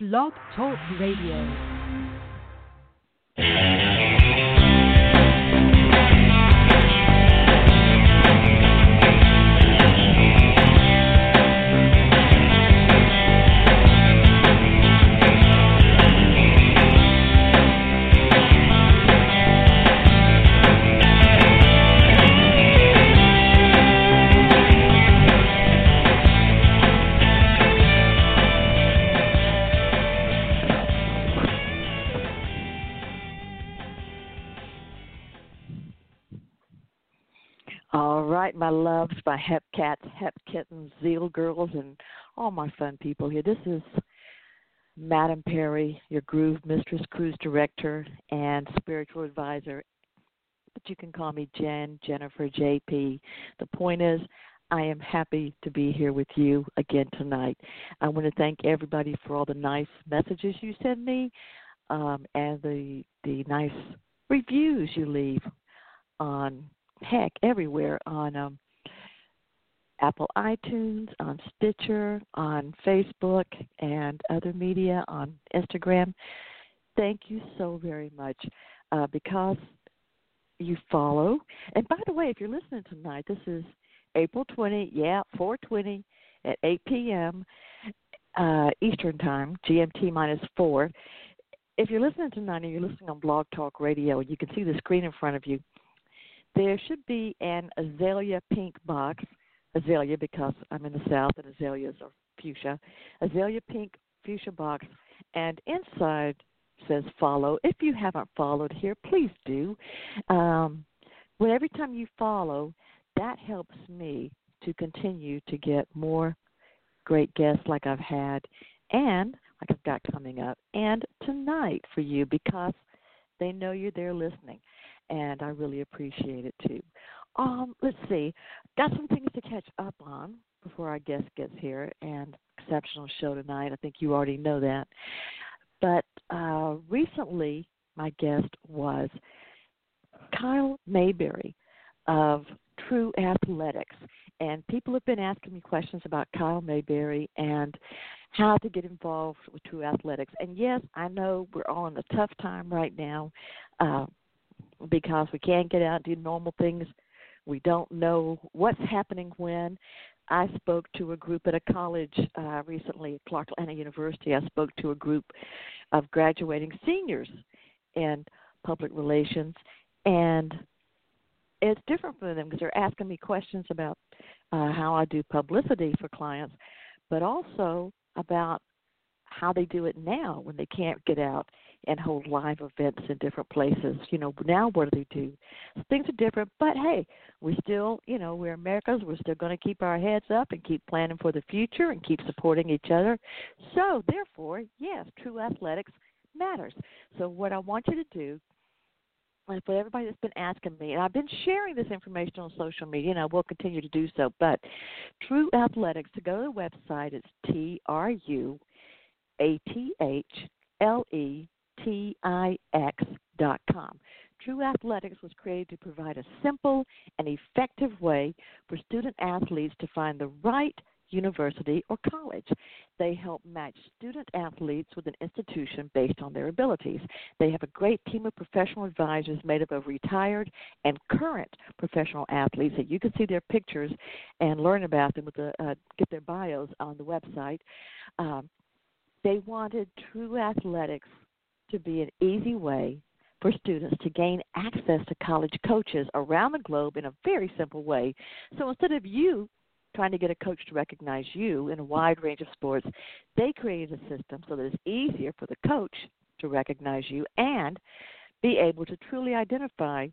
Blog Talk Radio. My loves, my hep cats, hep kittens, zeal girls, and all my fun people here. This is Madam Perry, your Groove Mistress, Cruise Director, and Spiritual Advisor. But you can call me Jen, Jennifer, JP. The point is, I am happy to be here with you again tonight. I want to thank everybody for all the nice messages you send me um, and the the nice reviews you leave on heck everywhere on um, Apple iTunes, on Stitcher, on Facebook, and other media on Instagram. Thank you so very much uh, because you follow. And by the way, if you're listening tonight, this is April 20, yeah, 420 at 8 p.m. Uh, Eastern Time, GMT minus 4. If you're listening tonight and you're listening on Blog Talk Radio, you can see the screen in front of you there should be an azalea pink box, azalea because I'm in the south and azaleas are fuchsia, azalea pink fuchsia box, and inside says follow. If you haven't followed here, please do. Um, well, every time you follow, that helps me to continue to get more great guests like I've had and like I've got coming up, and tonight for you because they know you're there listening and I really appreciate it too. Um, let's see, got some things to catch up on before our guest gets here, and exceptional show tonight. I think you already know that. But uh, recently, my guest was Kyle Mayberry of Tru Athletix. And people have been asking me questions about Kyle Mayberry and how to get involved with Tru Athletix. And yes, I know we're all in a tough time right now. Uh, because we can't get out and do normal things. We don't know what's happening when. I spoke to a group at a college uh, recently at Clark Atlanta University. I spoke to a group of graduating seniors in public relations, and it's different for them because they're asking me questions about uh, how I do publicity for clients, but also about how they do it now when they can't get out and hold live events in different places. You know, now what do they do? Things are different, but hey, we still, you know, we're Americans. We're still going to keep our heads up and keep planning for the future and keep supporting each other. So, therefore, yes, Tru Athletix matters. So, what I want you to do and for everybody that's been asking me, and I've been sharing this information on social media, and I will continue to do so. But Tru Athletix, to go to the website, it's T R U A T H L E T-I-X.com. Tru Athletix was created to provide a simple and effective way for student athletes to find the right university or college. They help match student athletes with an institution based on their abilities. They have a great team of professional advisors made up of retired and current professional athletes that you can see their pictures and learn about them with the uh, get their bios on the website. Um, they wanted Tru Athletix to be an easy way for students to gain access to college coaches around the globe in a very simple way. So instead of you trying to get a coach to recognize you in a wide range of sports, they created a system so that it's easier for the coach to recognize you and be able to truly identify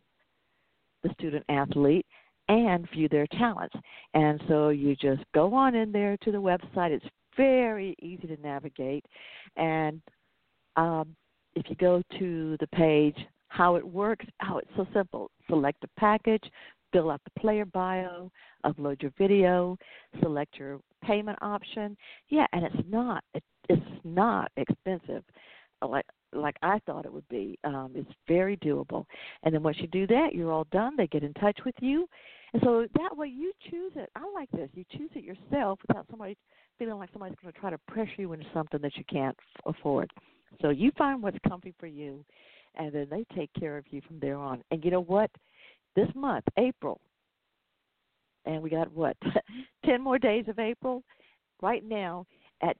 the student athlete and view their talents. And so you just go on in there to the website. It's very easy to navigate. And um, if you go to the page, how it works, how it's so simple. Select a package, fill out the player bio, upload your video, select your payment option. Yeah, and it's not it, it's not expensive like like I thought it would be. Um, it's very doable. And then once you do that, you're all done. They get in touch with you, And so that way you choose it. I like this. You choose it yourself without somebody feeling like somebody's going to try to pressure you into something that you can't afford. So you find what's comfy for you, and then they take care of you from there on. And you know what? This month, April, and we got what, 10 more days of April? Right now, at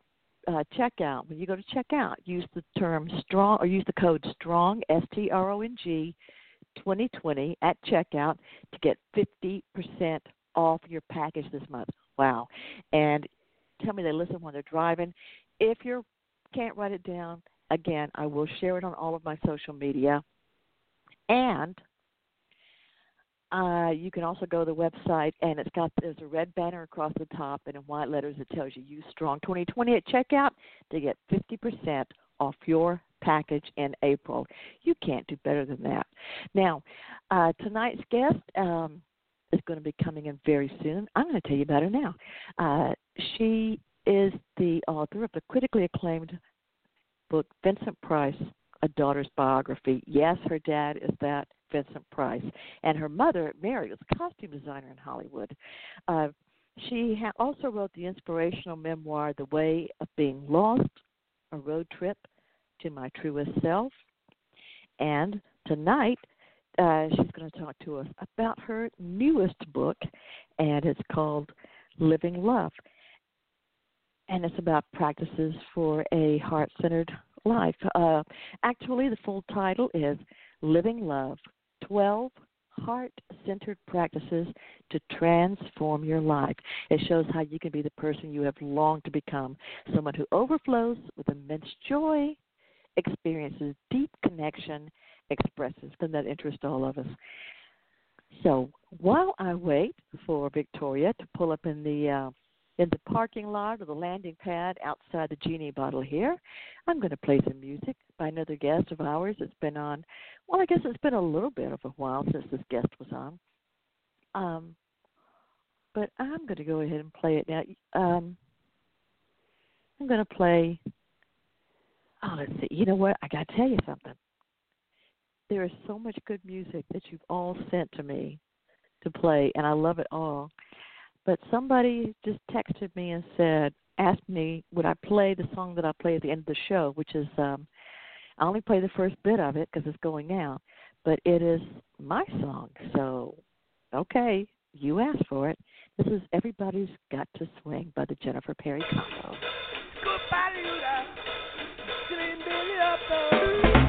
uh, checkout, when you go to checkout, use the term strong or use the code strong, S T R O N G, 2020 at checkout to get 50% off your package this month. Wow. And tell me they listen when they're driving. If you can't write it down, again, I will share it on all of my social media. And uh, you can also go to the website, and it's got there's a red banner across the top, and in white letters it tells you use Strong 2020 at checkout to get 50% off your package in April. You can't do better than that. Now, uh, tonight's guest um, is going to be coming in very soon. I'm going to tell you about her now. Uh, she is the author of the critically acclaimed book Vincent Price, A Daughter's Biography. Yes, her dad is that Vincent Price, and her mother, Mary, was a costume designer in Hollywood. Uh, she ha- also wrote the inspirational memoir The Way of Being Lost, a road trip to my truest self. And tonight, uh, she's going to talk to us about her newest book, and it's called Living Love. And it's about practices for a heart centered life. Uh, actually, the full title is Living Love 12 Heart Centered Practices to Transform Your Life. It shows how you can be the person you have longed to become someone who overflows with immense joy, experiences deep connection, expresses, and that interests all of us. So while I wait for Victoria to pull up in the uh, in the parking lot or the landing pad outside the genie bottle here, I'm going to play some music by another guest of ours. It's been on. Well, I guess it's been a little bit of a while since this guest was on. Um, but I'm going to go ahead and play it now. Um, I'm going to play. Oh, let's see. You know what? I got to tell you something. There is so much good music that you've all sent to me to play, and I love it all. But somebody just texted me and said, asked me, would I play the song that I play at the end of the show, which is, um, I only play the first bit of it because it's going out, but it is my song. So, okay, you asked for it. This is Everybody's Got to Swing by the Jennifer Perry Combo. vaccine.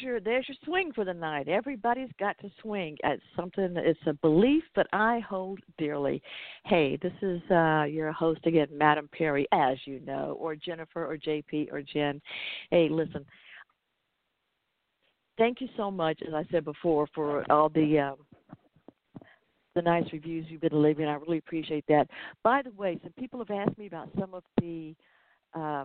Your there's your swing for the night. Everybody's got to swing at something. It's a belief that I hold dearly. Hey, this is uh your host again, Madam Perry, as you know, or Jennifer, or JP, or Jen. Hey, listen. Thank you so much, as I said before, for all the um, the nice reviews you've been leaving. I really appreciate that. By the way, some people have asked me about some of the uh,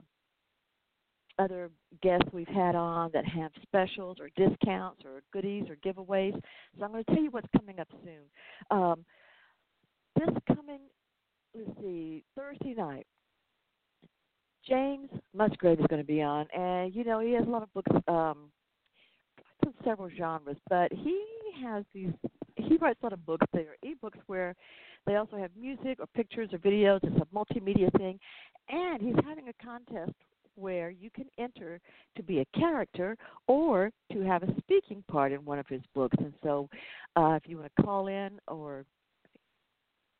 other guests we've had on that have specials or discounts or goodies or giveaways. So I'm going to tell you what's coming up soon. Um, this coming, let's see, Thursday night, James Musgrave is going to be on, and you know he has a lot of books, um, in several genres, but he has these. He writes a lot of books. They are ebooks where they also have music or pictures or videos. It's a multimedia thing, and he's having a contest where you can enter to be a character or to have a speaking part in one of his books. And so, uh, if you want to call in or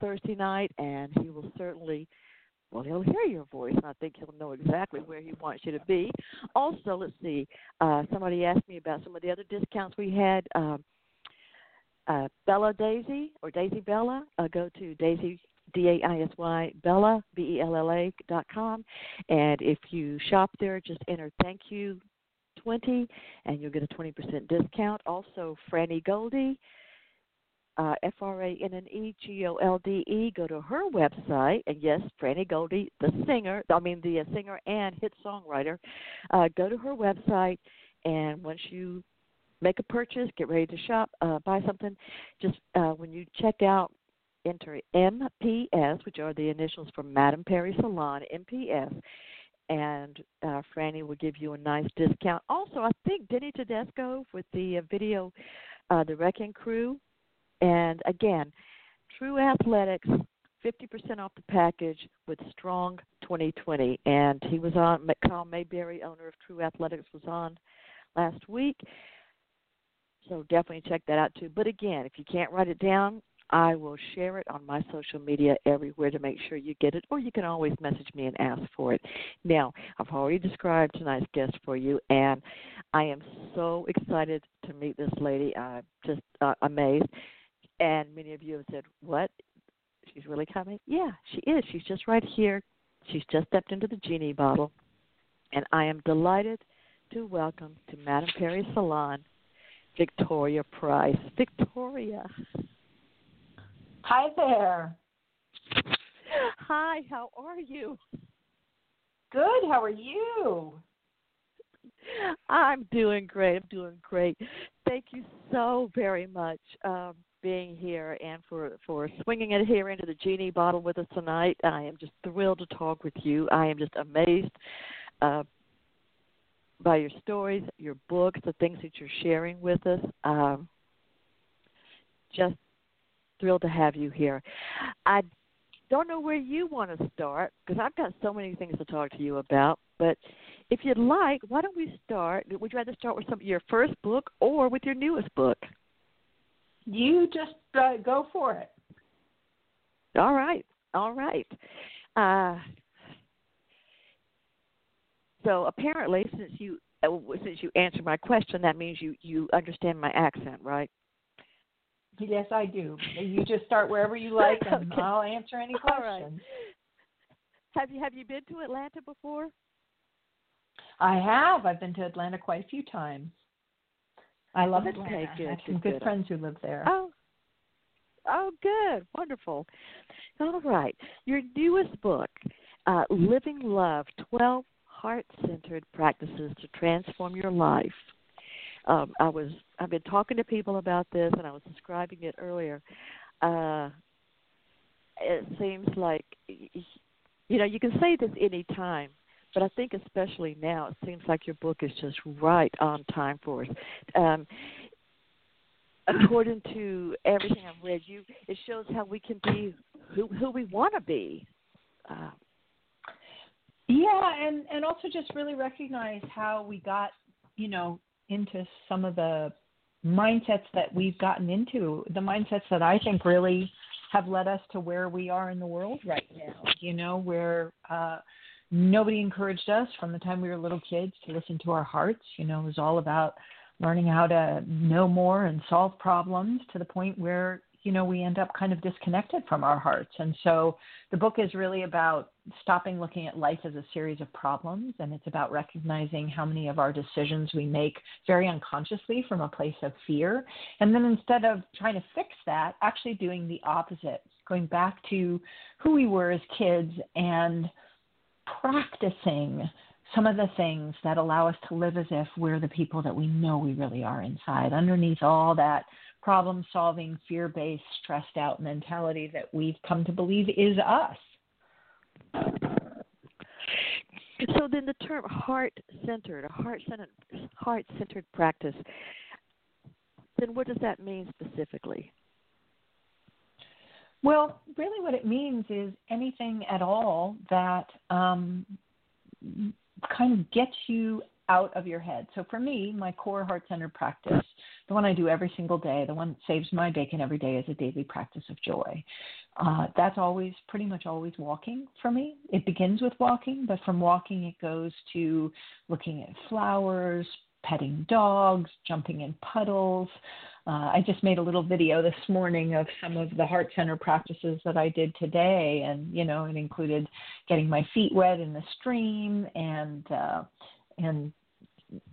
Thursday night, and he will certainly. Well, he'll hear your voice, and I think he'll know exactly where he wants you to be. Also, let's see. Uh, somebody asked me about some of the other discounts we had. Um, uh, Bella Daisy or Daisy Bella. Uh, go to Daisy D A I S Y Bella B E L L A dot com, and if you shop there, just enter thank you twenty, and you'll get a twenty percent discount. Also, Franne Golde. Uh, F R A N N E G O L D E. Go to her website, and yes, Franne Golde, the singer, I mean the uh, singer and hit songwriter. Uh, go to her website, and once you make a purchase, get ready to shop, uh, buy something, just uh, when you check out, enter MPS, which are the initials for Madam Perry Salon, MPS, and uh, Franne will give you a nice discount. Also, I think Denny Tedesco with the uh, video, uh, the Wrecking Crew, and again, Tru Athletix. 50% off the package with Strong 2020. And he was on, Carl Mayberry, owner of Tru Athletix, was on last week. So definitely check that out too. But again, if you can't write it down, I will share it on my social media everywhere to make sure you get it, or you can always message me and ask for it. Now, I've already described tonight's guest for you, and I am so excited to meet this lady. I'm just uh, amazed. And many of you have said, What? She's really coming? Yeah, she is. She's just right here. She's just stepped into the genie bottle. And I am delighted to welcome to Madame Perry Salon Victoria Price. Victoria. Hi there. Hi, how are you? Good. How are you? I'm doing great. I'm doing great. Thank you so very much um, being here and for for swinging it here into the genie bottle with us tonight. I am just thrilled to talk with you. I am just amazed uh, by your stories, your books, the things that you're sharing with us. Um, just thrilled to have you here. I don't know where you want to start because I've got so many things to talk to you about. But if you'd like, why don't we start? Would you rather start with some your first book or with your newest book? You just uh, go for it. All right, all right. Uh, so apparently, since you uh, since you answered my question, that means you you understand my accent, right? Yes, I do. You just start wherever you like, and Okay. I'll answer any right. questions. Have you have you been to Atlanta before? I have. I've been to Atlanta quite a few times. I love Atlanta. good, I have some good, good, friends who live there. Oh, oh, good, wonderful. All right, your newest book, uh, "Living Love: Twelve Heart-Centered Practices to Transform Your Life." Um, I was I've been talking to people about this, and I was describing it earlier. Uh, it seems like you know you can say this any time, but I think especially now it seems like your book is just right on time for us. Um, according to everything I've read, you it shows how we can be who who we want to be. Uh, Yeah, and and also just really recognize how we got, you know, into some of the mindsets that we've gotten into, the mindsets that I think really have led us to where we are in the world right now. You know, where uh, nobody encouraged us from the time we were little kids to listen to our hearts. You know, it was all about learning how to know more and solve problems to the point where you know we end up kind of disconnected from our hearts and so the book is really about stopping looking at life as a series of problems and it's about recognizing how many of our decisions we make very unconsciously from a place of fear and then instead of trying to fix that actually doing the opposite going back to who we were as kids and practicing some of the things that allow us to live as if we're the people that we know we really are inside underneath all that problem solving, fear based, stressed out mentality that we've come to believe is us. So then the term heart centered, a heart centered heart centered practice, then what does that mean specifically? Well, really, what it means is anything at all that um, kind of gets you out of your head. So for me, my core heart centered practice, the one I do every single day, the one that saves my bacon every day, is a daily practice of joy. Uh, that's always pretty much always walking for me. It begins with walking, but from walking, it goes to looking at flowers, petting dogs, jumping in puddles. Uh, I just made a little video this morning of some of the heart center practices that I did today, and you know, it included getting my feet wet in the stream and uh, and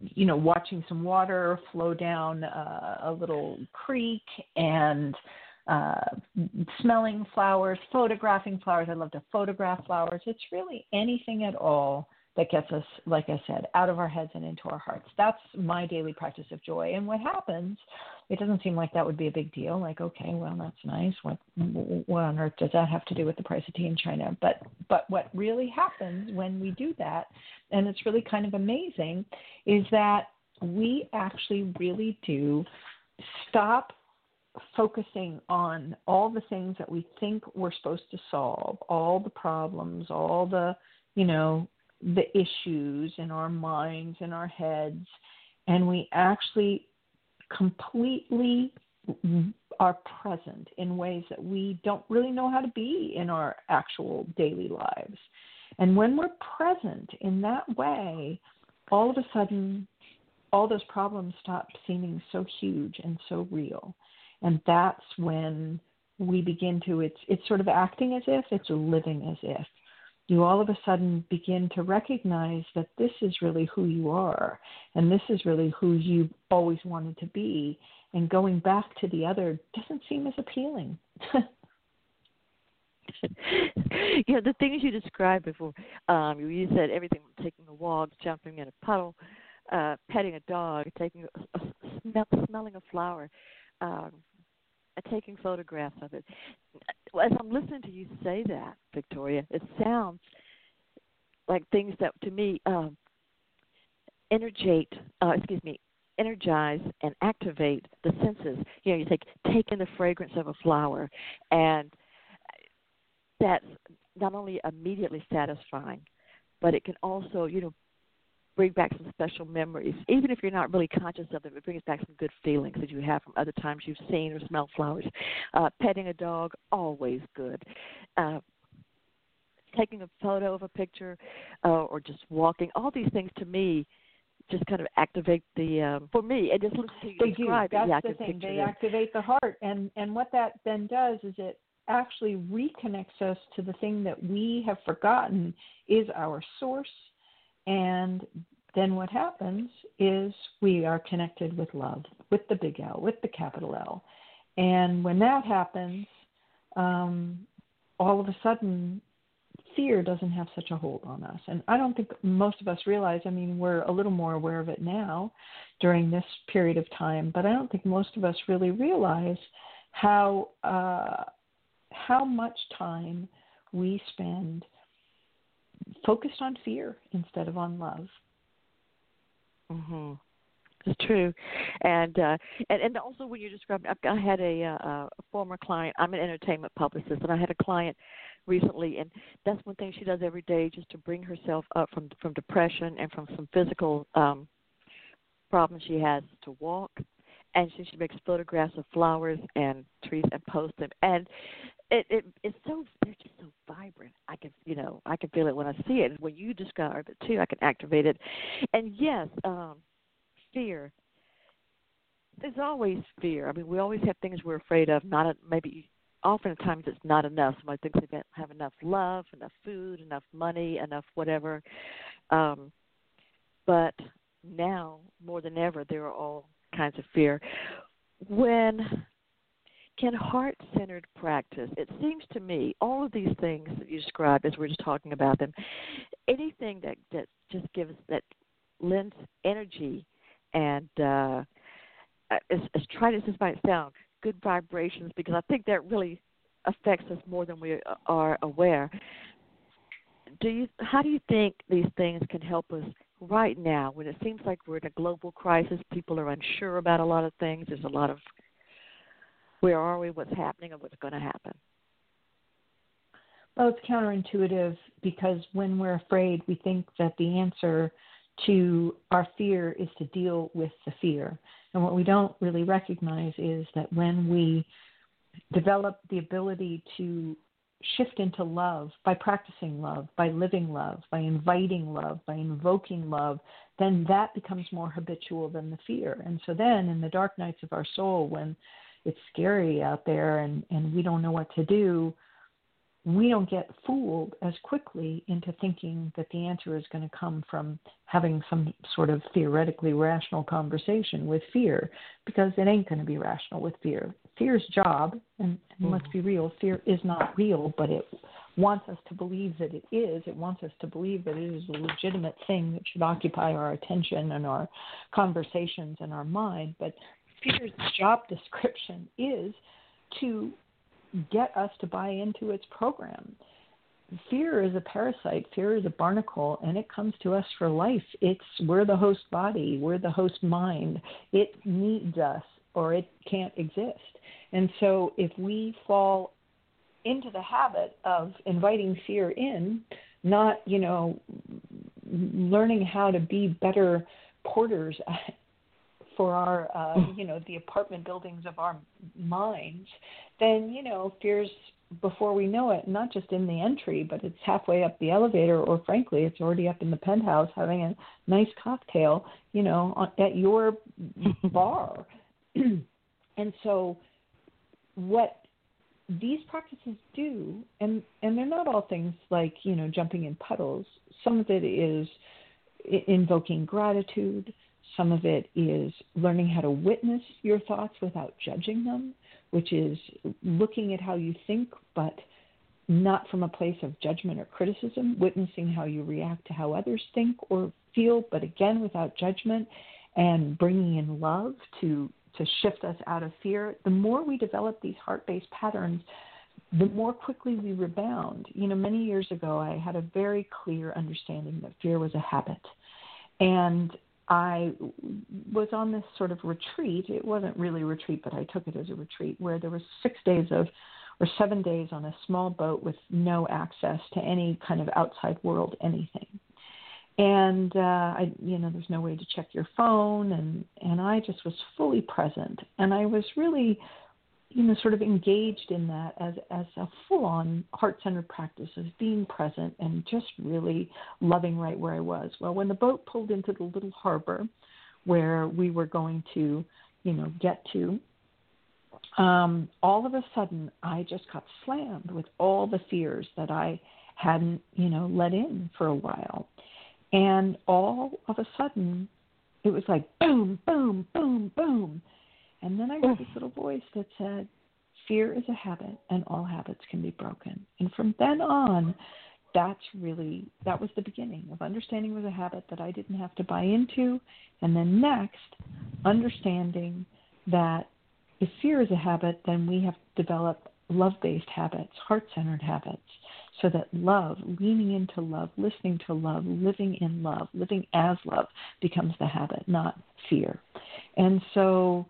you know watching some water flow down uh, a little creek and uh, smelling flowers, photographing flowers. I love to photograph flowers. It's really anything at all that gets us, like I said, out of our heads and into our hearts. That's my daily practice of joy. And what happens, it doesn't seem like that would be a big deal. Like, okay, well, that's nice. What, what on earth does that have to do with the price of tea in China? But, but what really happens when we do that, and it's really kind of amazing, is that we actually really do stop focusing on all the things that we think we're supposed to solve, all the problems, all the, you know, the issues in our minds, and our heads, and we actually completely are present in ways that we don't really know how to be in our actual daily lives. And when we're present in that way, all of a sudden, all those problems stop seeming so huge and so real. And that's when we begin to, it's, it's sort of acting as if, it's living as if you all of a sudden begin to recognize that this is really who you are and this is really who you always wanted to be. And going back to the other doesn't seem as appealing. yeah, the things you described before, um, you said everything from taking a walk, jumping in a puddle, uh, petting a dog, taking a, a smell, smelling a flower, um, taking photographs of it. As I'm listening to you say that, Victoria, it sounds like things that to me um, energize, uh, excuse me, energize and activate the senses. You know, you take in the fragrance of a flower, and that's not only immediately satisfying, but it can also, you know, bring back some special memories. Even if you're not really conscious of them, it brings back some good feelings that you have from other times you've seen or smelled flowers. Uh, petting a dog, always good. Uh, taking a photo of a picture uh, or just walking, all these things to me just kind of activate the um, for me and just listen to you they describe do. it. That's yeah, the thing. They activate the heart, and and what that then does is it actually reconnects us to the thing that we have forgotten is our source and then what happens is we are connected with love, with the big L, with the capital L. And when that happens, um, all of a sudden, fear doesn't have such a hold on us. And I don't think most of us realize, I mean, we're a little more aware of it now during this period of time, but I don't think most of us really realize how, uh, how much time we spend focused on fear instead of on love. Mhm. It's true, and uh, and and also when you described, I I had a, uh, a former client. I'm an entertainment publicist, and I had a client recently, and that's one thing she does every day just to bring herself up from from depression and from some physical um problems she has to walk, and she, she makes photographs of flowers and trees and posts them, and it, it it's so they're just so vibrant. I can you know I can feel it when I see it. When you describe it too, I can activate it. And yes, um, fear. There's always fear. I mean, we always have things we're afraid of. Not a, maybe oftentimes it's not enough. Somebody thinks they don't have enough love, enough food, enough money, enough whatever. Um, but now more than ever, there are all kinds of fear. When can heart centered practice, it seems to me, all of these things that you described as we're just talking about them, anything that, that just gives, that lends energy and, uh, as, as trite as this might sound, good vibrations, because I think that really affects us more than we are aware. Do you? How do you think these things can help us right now when it seems like we're in a global crisis? People are unsure about a lot of things. There's a lot of where are we, what's happening, and what's going to happen. Well, it's counterintuitive because when we're afraid, we think that the answer to our fear is to deal with the fear. And what we don't really recognize is that when we develop the ability to shift into love by practicing love, by living love, by inviting love, by invoking love, then that becomes more habitual than the fear. And so then in the dark nights of our soul, when it's scary out there and, and we don't know what to do, we don't get fooled as quickly into thinking that the answer is going to come from having some sort of theoretically rational conversation with fear because it ain't going to be rational with fear. Fear's job, and, and mm-hmm. let's be real, fear is not real, but it wants us to believe that it is. It wants us to believe that it is a legitimate thing that should occupy our attention and our conversations and our mind. But fear's job description is to get us to buy into its program. Fear is a parasite, fear is a barnacle, and it comes to us for life. It's we're the host body, we're the host mind. It needs us or it can't exist. And so if we fall into the habit of inviting fear in, not, you know, learning how to be better porters for our uh, Hmm. you know the apartment buildings of our minds then you know fears before we know it not just in the entry but it's halfway up the elevator or frankly it's already up in the penthouse having a nice cocktail you know on, at your bar and so what these practices do and and they're not all things like you know jumping in puddles some of it is invoking gratitude some of it is learning how to witness your thoughts without judging them, which is looking at how you think, but not from a place of judgment or criticism, witnessing how you react to how others think or feel, but again without judgment, and bringing in love to to shift us out of fear. The more we develop these heart-based patterns, the more quickly we rebound. You know, many years ago, I had a very clear understanding that fear was a habit, and I was on this sort of retreat. It wasn't really a retreat, but I took it as a retreat where there was six days of or seven days on a small boat with no access to any kind of outside world anything. And uh, I, you know, there's no way to check your phone, and and I just was fully present, and I was really, you know, sort of engaged in that as as a full-on heart-centered practice of being present and just really loving right where I was. Well, when the boat pulled into the little harbor where we were going to, you know, get to, um, all of a sudden I just got slammed with all the fears that I hadn't, you know, let in for a while. And all of a sudden it was like boom, boom, boom, boom. And then I heard this little voice that said, Fear is a habit and all habits can be broken. And from then on, that's really that was the beginning of understanding was a habit that I didn't have to buy into. And then next, understanding that if fear is a habit, then we have to develop love based habits, heart centered habits, so that love, leaning into love, listening to love, living in love, living as love becomes the habit, not fear. And so,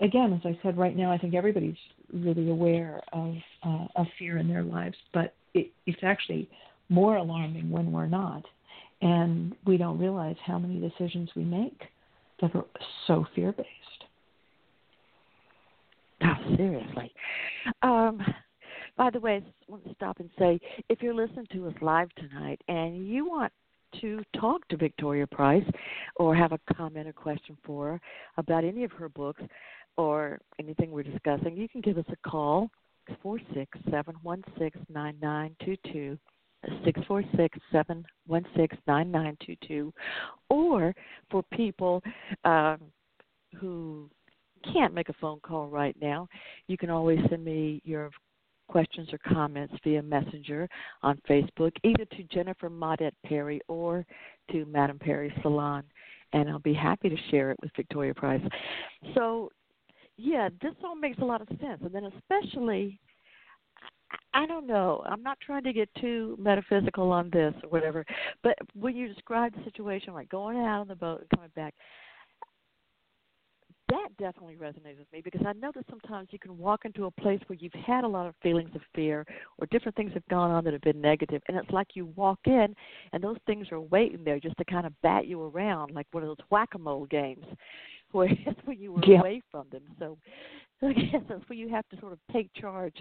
again, as I said, right now, I think everybody's really aware of, uh, of fear in their lives, but it, it's actually more alarming when we're not. And we don't realize how many decisions we make that are so fear based. Oh, seriously. Um, By the way, I just want to stop and say if you're listening to us live tonight and you want to talk to Victoria Price or have a comment or question for her about any of her books or anything we're discussing, you can give us a call, 646-716-9922. 646-716-9922 or for people um, who can't make a phone call right now you can always send me your questions or comments via messenger on facebook either to jennifer Maudette perry or to madam perry salon and i'll be happy to share it with victoria price so yeah this all makes a lot of sense and then especially I don't know. I'm not trying to get too metaphysical on this or whatever, but when you describe the situation like going out on the boat and coming back, that definitely resonates with me because I know that sometimes you can walk into a place where you've had a lot of feelings of fear or different things have gone on that have been negative, and it's like you walk in and those things are waiting there just to kind of bat you around like one of those whack-a-mole games where it's where you were Yeah. away from them. So I guess that's where you have to sort of take charge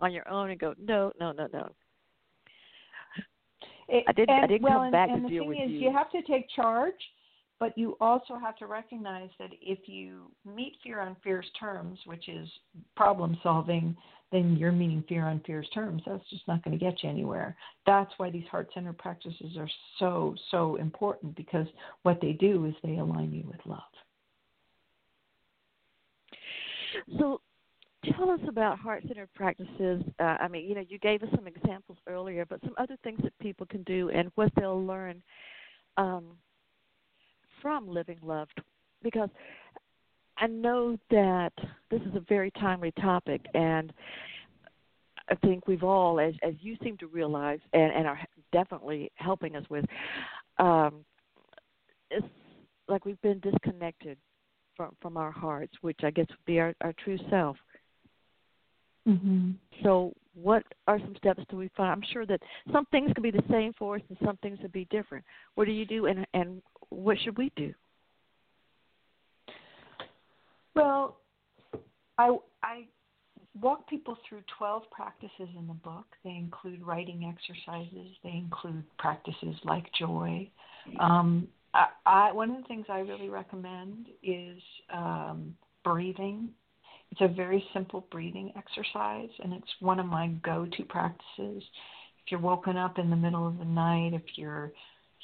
on your own and go, no, no, no, no. It, I didn't- I and, didn't well, come and, back to and the thing with is, you. have to take charge, but you also have to recognize that if you meet fear on fear's terms, which is problem solving, then you're meeting fear on fear's terms. That's just not going to get you anywhere. That's why these heart centered practices are so, so important because what they do is they align you with love. So tell us about heart centered practices. Uh, I mean, you know, you gave us some examples earlier, but some other things that people can do and what they'll learn um, from living loved. Because I know that this is a very timely topic, and I think we've all, as, as you seem to realize, and, and are definitely helping us with, um, it's like we've been disconnected from from our hearts, which I guess would be our, our true self. Mm-hmm. So, what are some steps do we find? I'm sure that some things could be the same for us, and some things would be different. What do you do, and and what should we do? Well, I I walk people through 12 practices in the book. They include writing exercises. They include practices like joy. Um, I, I, one of the things I really recommend is um, breathing. It's a very simple breathing exercise, and it's one of my go-to practices. If you're woken up in the middle of the night, if you're,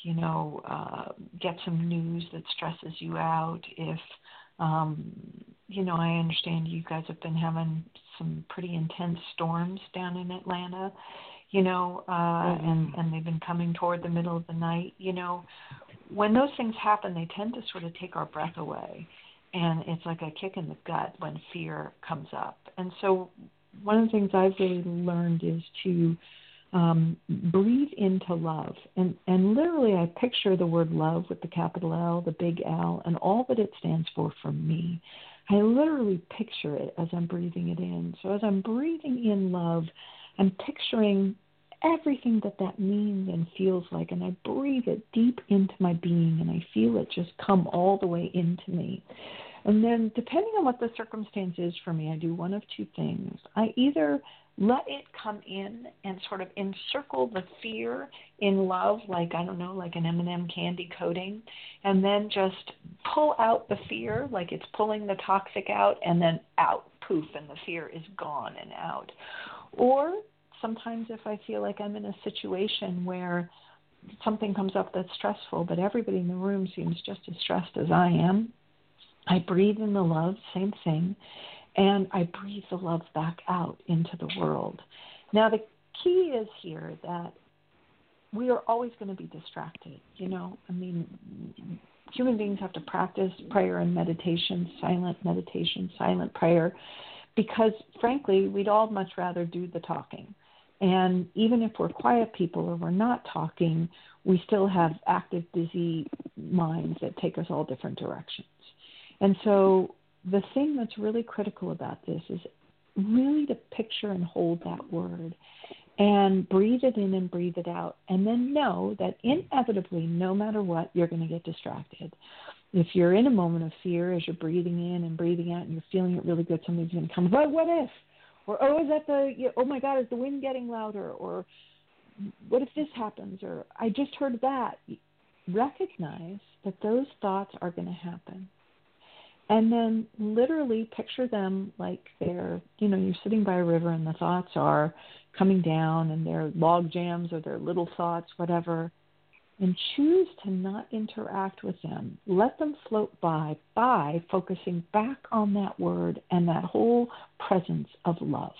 you know, uh, get some news that stresses you out, if um, you know, I understand you guys have been having some pretty intense storms down in Atlanta, you know, uh, Mhm. and and they've been coming toward the middle of the night. You know, when those things happen, they tend to sort of take our breath away, and it's like a kick in the gut when fear comes up. And so, one of the things I've really learned is to um, breathe into love. And, and literally, I picture the word love with the capital L, the big L, and all that it stands for for me. I literally picture it as I'm breathing it in. So, as I'm breathing in love, I'm picturing everything that that means and feels like. And I breathe it deep into my being, and I feel it just come all the way into me. And then, depending on what the circumstance is for me, I do one of two things. I either let it come in and sort of encircle the fear in love, like I don't know, like an M&M candy coating, and then just pull out the fear, like it's pulling the toxic out, and then out, poof, and the fear is gone and out. Or sometimes if I feel like I'm in a situation where something comes up that's stressful, but everybody in the room seems just as stressed as I am, I breathe in the love, same thing, and I breathe the love back out into the world. Now, the key is here that we are always going to be distracted. You know, I mean, human beings have to practice prayer and meditation, silent meditation, silent prayer, because frankly, we'd all much rather do the talking. And even if we're quiet people or we're not talking, we still have active, busy minds that take us all different directions. And so the thing that's really critical about this is really to picture and hold that word and breathe it in and breathe it out. And then know that inevitably, no matter what, you're going to get distracted. If you're in a moment of fear as you're breathing in and breathing out and you're feeling it really good, something's going to come. But what if? or oh, is that the oh my God, is the wind getting louder? Or what if this happens? Or I just heard that. Recognize that those thoughts are going to happen. And then literally picture them like they're, you know, you're sitting by a river and the thoughts are coming down and they're log jams or they're little thoughts, whatever. And choose to not interact with them. Let them float by by focusing back on that word and that whole presence of love.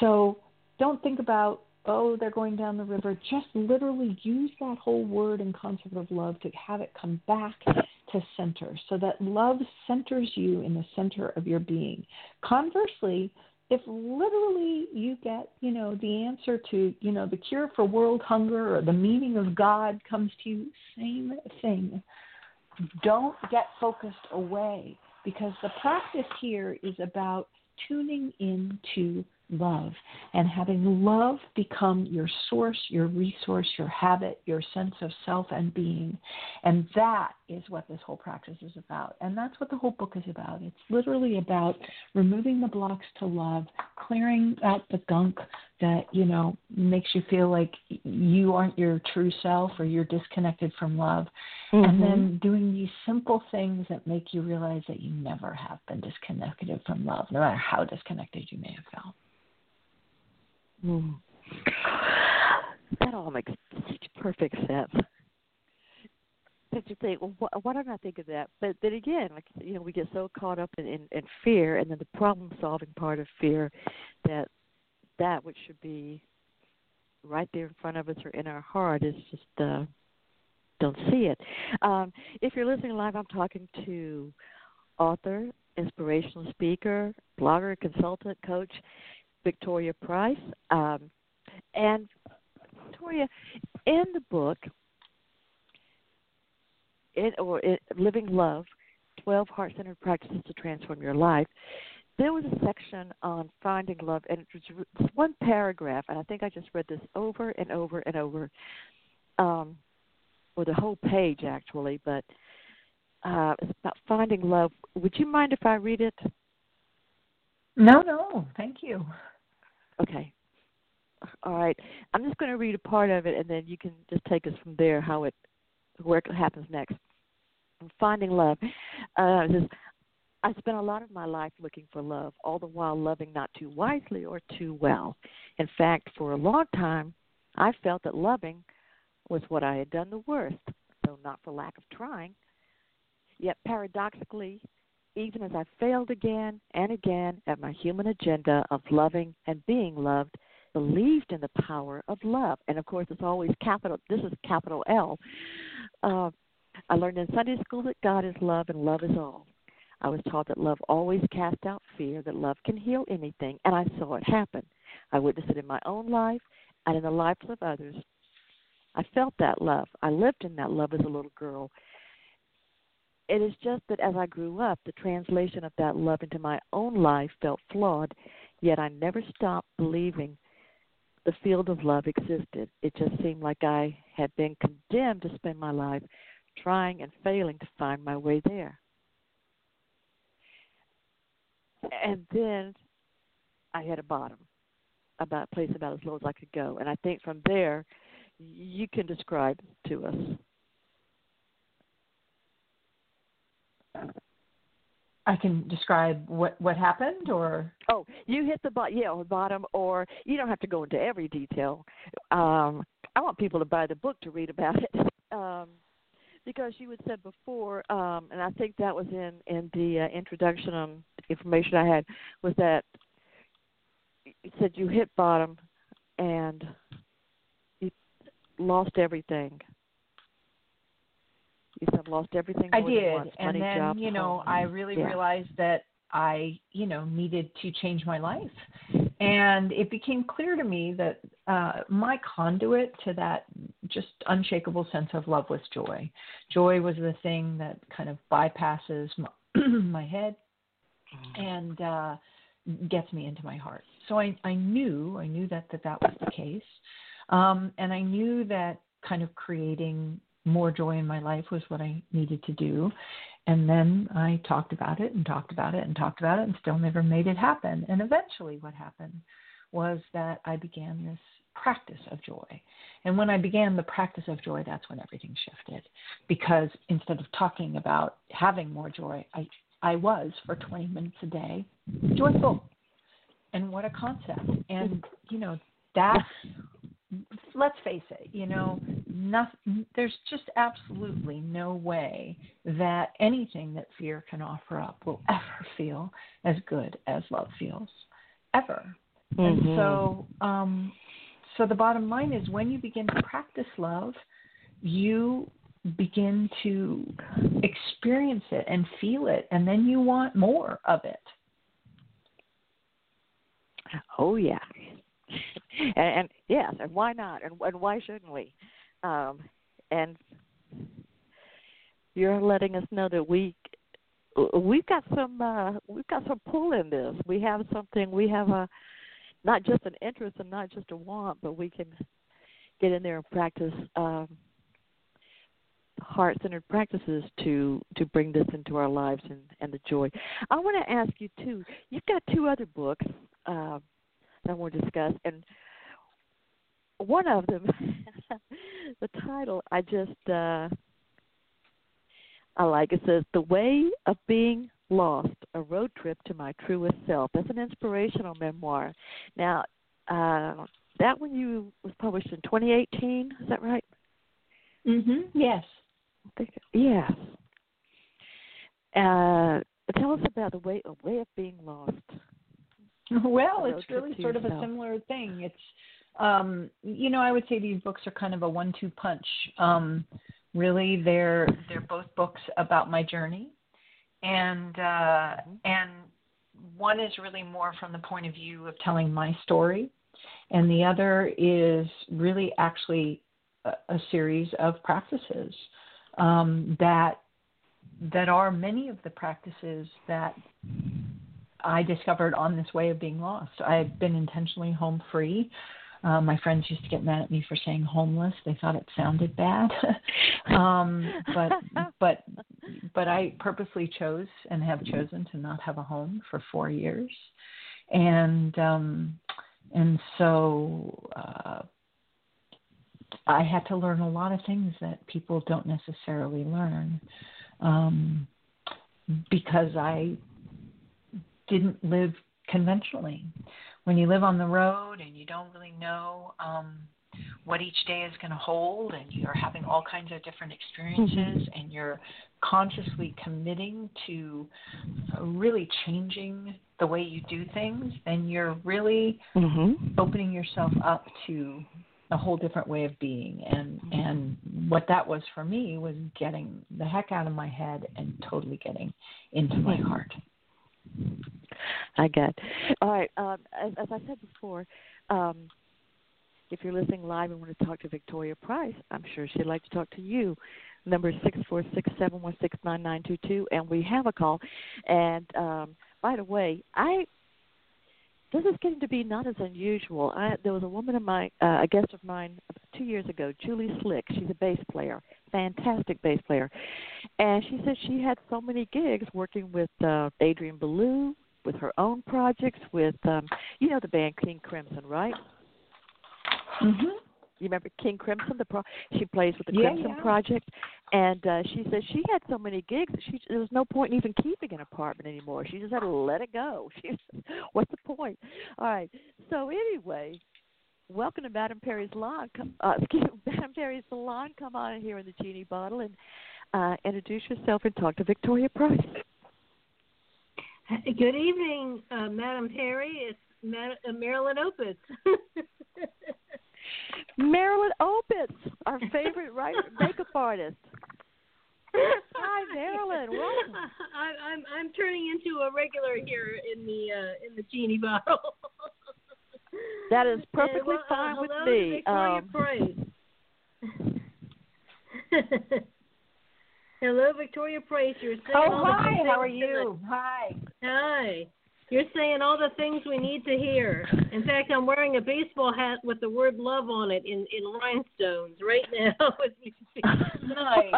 So don't think about oh, they're going down the river. Just literally use that whole word and concept of love to have it come back to center so that love centers you in the center of your being. Conversely, if literally you get, you know, the answer to, you know, the cure for world hunger or the meaning of God comes to you, same thing. Don't get focused away because the practice here is about tuning into love and having love become your source, your resource, your habit, your sense of self and being. And that is what this whole practice is about. And that's what the whole book is about. It's literally about removing the blocks to love, clearing out the gunk that, you know, makes you feel like you aren't your true self or you're disconnected from love. Mm-hmm. And then doing these simple things that make you realize that you never have been disconnected from love, no matter how disconnected you may have felt. Mm. That all makes such perfect sense. That you think, well, why, why don't I think of that? But then again, like you know, we get so caught up in, in, in fear, and then the problem-solving part of fear, that that which should be right there in front of us or in our heart is just uh, don't see it. Um, if you're listening live, I'm talking to author, inspirational speaker, blogger, consultant, coach, Victoria Price. Um, and Victoria, in the book, in, or in Living Love, 12 Heart Centered Practices to Transform Your Life, there was a section on finding love, and it was one paragraph, and I think I just read this over and over and over, um, or the whole page actually, but uh, it's about finding love. Would you mind if I read it? No, no, thank you. Okay. All right. I'm just going to read a part of it, and then you can just take us from there. How it where it happens next. Finding love. Uh, says, I spent a lot of my life looking for love, all the while loving not too wisely or too well. In fact, for a long time, I felt that loving was what I had done the worst, though not for lack of trying. Yet paradoxically, even as I failed again and again at my human agenda of loving and being loved, believed in the power of love. And of course, it's always capital, this is capital L. Uh, I learned in Sunday school that God is love and love is all. I was taught that love always casts out fear, that love can heal anything, and I saw it happen. I witnessed it in my own life and in the lives of others. I felt that love. I lived in that love as a little girl, it is just that as I grew up, the translation of that love into my own life felt flawed, yet I never stopped believing the field of love existed. It just seemed like I had been condemned to spend my life trying and failing to find my way there. And then I hit a bottom, about a place about as low as I could go. And I think from there, you can describe to us I can describe what what happened, or oh, you hit the bottom, yeah, the bottom, or you don't have to go into every detail. Um, I want people to buy the book to read about it, um, because you had said before, um, and I think that was in in the uh, introduction um, information I had was that you said you hit bottom and you lost everything. You said lost everything. I did, once, and money, then job, you know home. I really yeah. realized that I you know needed to change my life, and it became clear to me that uh, my conduit to that just unshakable sense of love was joy. Joy was the thing that kind of bypasses my, my head and uh, gets me into my heart. So I I knew I knew that that that was the case, um, and I knew that kind of creating more joy in my life was what I needed to do. And then I talked about it and talked about it and talked about it and still never made it happen. And eventually, what happened was that I began this practice of joy. And when I began the practice of joy, that's when everything shifted. Because instead of talking about having more joy, I, I was for 20 minutes a day joyful. And what a concept. And, you know, that's let's face it, you know, nothing, there's just absolutely no way that anything that fear can offer up will ever feel as good as love feels, ever. And Mhm. so, um, so the bottom line is when you begin to practice love, you begin to experience it and feel it, and then you want more of it. Oh yeah, and, and yes, and why not? And, and why shouldn't we? Um, and you're letting us know that we we've got some uh, we've got some pull in this. We have something. We have a not just an interest and not just a want, but we can get in there and practice um, heart-centered practices to to bring this into our lives and, and the joy. I want to ask you too. You've got two other books uh, that I want to discuss, and one of them, the title, I just uh, I like. It says "The Way of Being Lost: A Road Trip to My Truest Self." That's an inspirational memoir. Now, uh, that one you was published in 2018. Is that right? Mhm. Yes. I think, yes. Uh, tell us about the way a way of being lost. Well, it's really sort of a similar thing. It's um you know, I would say these books are kind of a one two punch. Um really they're they're both books about my journey. And uh and one is really more from the point of view of telling my story and the other is really actually a, a series of practices um that that are many of the practices that I discovered on this way of being lost. I've been intentionally home free. Uh, my friends used to get mad at me for saying homeless. They thought it sounded bad. um, but but but I purposely chose and have chosen to not have a home for four years, and um, and so uh, I had to learn a lot of things that people don't necessarily learn um, because I didn't live conventionally. When you live on the road and you don't really know um, what each day is going to hold, and you're having all kinds of different experiences, and you're consciously committing to really changing the way you do things, then you're really Mm-hmm. opening yourself up to a whole different way of being and and what that was for me was getting the heck out of my head and totally getting into my heart I get. All right. Um, as, as I said before, um, if you're listening live and want to talk to Victoria Price, I'm sure she'd like to talk to you. Number six four six seven one six nine nine two two, and we have a call. And um, by the way, I this is getting to be not as unusual. I, there was a woman of my, uh, a guest of mine two years ago, Julie Slick. She's a bass player, fantastic bass player, and she said she had so many gigs working with uh, Adrian Belew, with her own projects, with um, you know the band King Crimson, right? mhm You remember King Crimson? The pro- she plays with the Yeah, Crimson yeah. Project, and uh, she said she had so many gigs that she there was no point in even keeping an apartment anymore. She just had to let it go. She, said, what's the point? All right. So anyway, welcome to Madame Perry's Salon. Come, uh, excuse me, Madame Perry's Salon. Come on in here in the genie bottle and uh, introduce yourself and talk to Victoria Price. Good evening, uh, Madam Perry. It's Mar- uh, Marilyn Opitz. Marilyn Opitz, our favorite writer, makeup artist. Hi, Marilyn. Welcome. I, I'm I'm turning into a regular here in the uh, in the genie bottle. That is perfectly well, uh, fine with me. To Victoria Um, hello, Victoria Price. You're saying oh hi how are things you hi Hi. You're saying all the things we need to hear. In fact, I'm wearing a baseball hat with the word love on it in, in rhinestones right now. as nice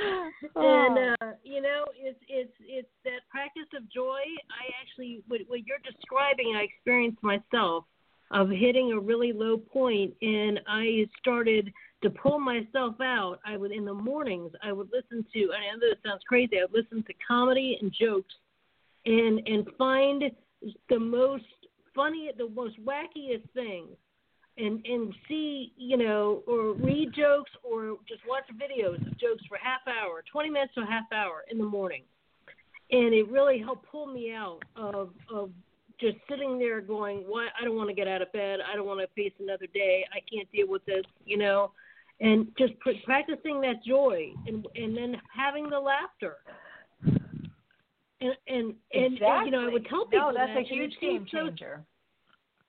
and uh, you know, it's it's it's that practice of joy. I actually, what, what you're describing, I experienced myself of hitting a really low point, and I started to pull myself out. I would in the mornings, I would listen to. And I know this sounds crazy. I would listen to comedy and jokes, and and find the most funny, the most wackiest things and and see you know or read jokes or just watch videos of jokes for half hour, 20 minutes to a half hour in the morning, and it really helped pull me out of of just sitting there going, "Why I don't want to get out of bed. I don't want to face another day. I can't deal with this," you know, and just pr- practicing that joy and and then having the laughter. And and and, and you know, I would tell people No, that's that, a huge game so changer.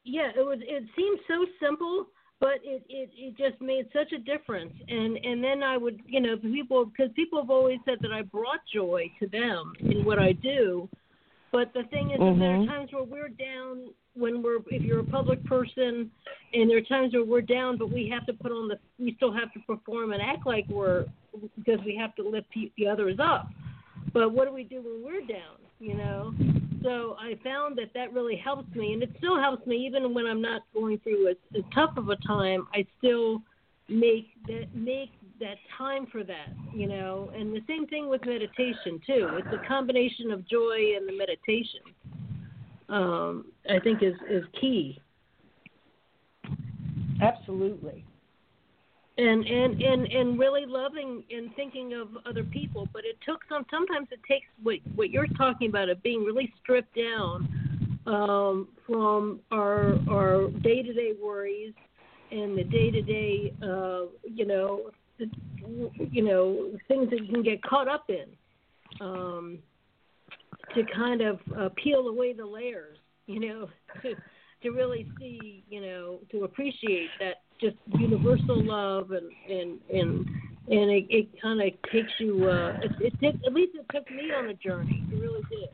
Yeah, it was. It seemed so simple, but it it it just made such a difference. And and then I would, you know, people because people have always said that I brought joy to them in what I do. But the thing is, that there are Mhm. times where we're down when we're if you're a public person, and there are times where we're down, but we have to put on the we still have to perform and act like we're because we have to lift the others up. But what do we do when we're down? You know. So I found that that really helps me, and it still helps me even when I'm not going through as, as tough of a time. I still make that make that time for that, you know. And the same thing with meditation too. It's a combination of joy and the meditation. Um, I think is is key. Absolutely. And and and and really loving and thinking of other people but it took some sometimes it takes what what you're talking about of being really stripped down um from our our day to day worries and the day to day uh you know you know things that you can get caught up in um to kind of uh, peel away the layers you know to to really see, you know, to appreciate that just universal love and and and and it, it kind of takes you. Uh, it, it took, at least it took me on a journey. It really did.